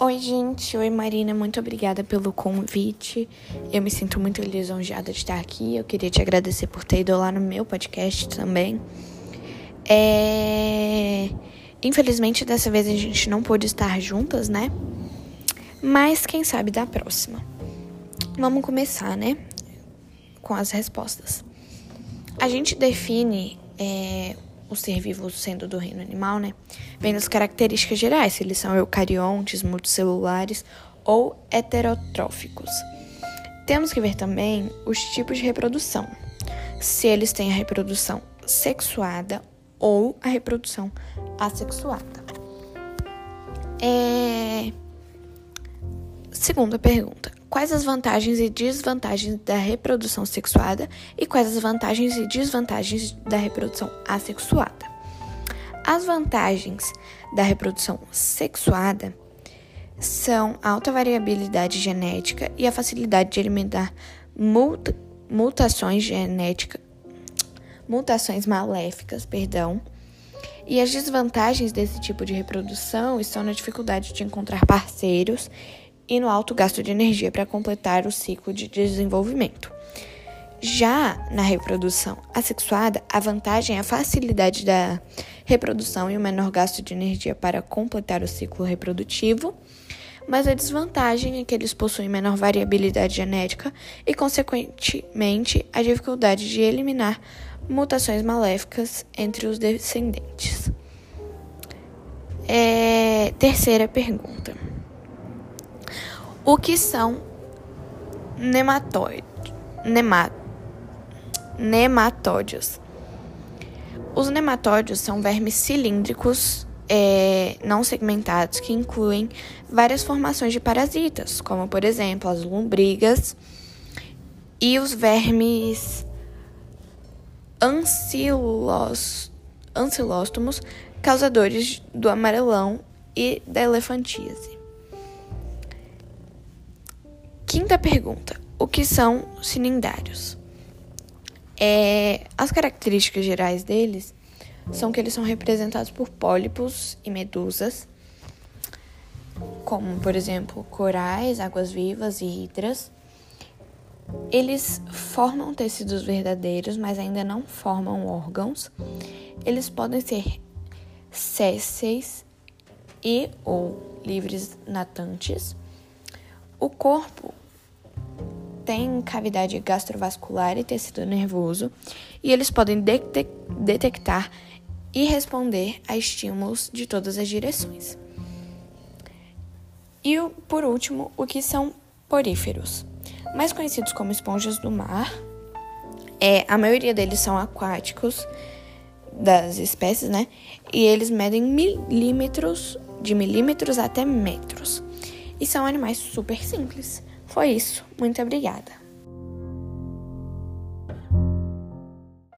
Oi, gente. Oi, Marina. Muito obrigada pelo convite. Eu me sinto muito lisonjeada de estar aqui. Eu queria te agradecer por ter ido lá no meu podcast também. É... Infelizmente, dessa vez a gente não pôde estar juntas, né? Mas quem sabe da próxima. Vamos começar, né? Com as respostas. A gente define é, o ser vivo sendo do reino animal, né? Vem das características gerais, se eles são eucariontes, multicelulares ou heterotróficos. Temos que ver também os tipos de reprodução. Se eles têm a reprodução sexuada ou a reprodução assexuada. É... Segunda pergunta. Quais as vantagens e desvantagens da reprodução sexuada e quais as vantagens e desvantagens da reprodução assexuada? As vantagens da reprodução sexuada são a alta variabilidade genética e a facilidade de eliminar mutações genéticas, mutações maléficas, perdão. E as desvantagens desse tipo de reprodução estão na dificuldade de encontrar parceiros e no alto gasto de energia para completar o ciclo de desenvolvimento. Já na reprodução assexuada, a vantagem é a facilidade da reprodução e o menor gasto de energia para completar o ciclo reprodutivo, mas a desvantagem é que eles possuem menor variabilidade genética e, consequentemente, a dificuldade de eliminar mutações maléficas entre os descendentes. É... Terceira pergunta. O que são nematóides? Nema, nematódios. Os nematódios são vermes cilíndricos é, não segmentados que incluem várias formações de parasitas, como por exemplo as lombrigas e os vermes ancilós, ancilóstomos, causadores do amarelão e da elefantíase. Quinta pergunta: O que são cilindários? É, as características gerais deles são que eles são representados por pólipos e medusas, como por exemplo corais, águas-vivas e hidras. Eles formam tecidos verdadeiros, mas ainda não formam órgãos. Eles podem ser sésseis e ou livres natantes. O corpo tem cavidade gastrovascular e tecido nervoso, e eles podem detectar e responder a estímulos de todas as direções. E por último, o que são poríferos, mais conhecidos como esponjas do mar. É, a maioria deles são aquáticos das espécies, né? E eles medem milímetros, de milímetros até metros e são animais super simples. Foi isso. Muito obrigada.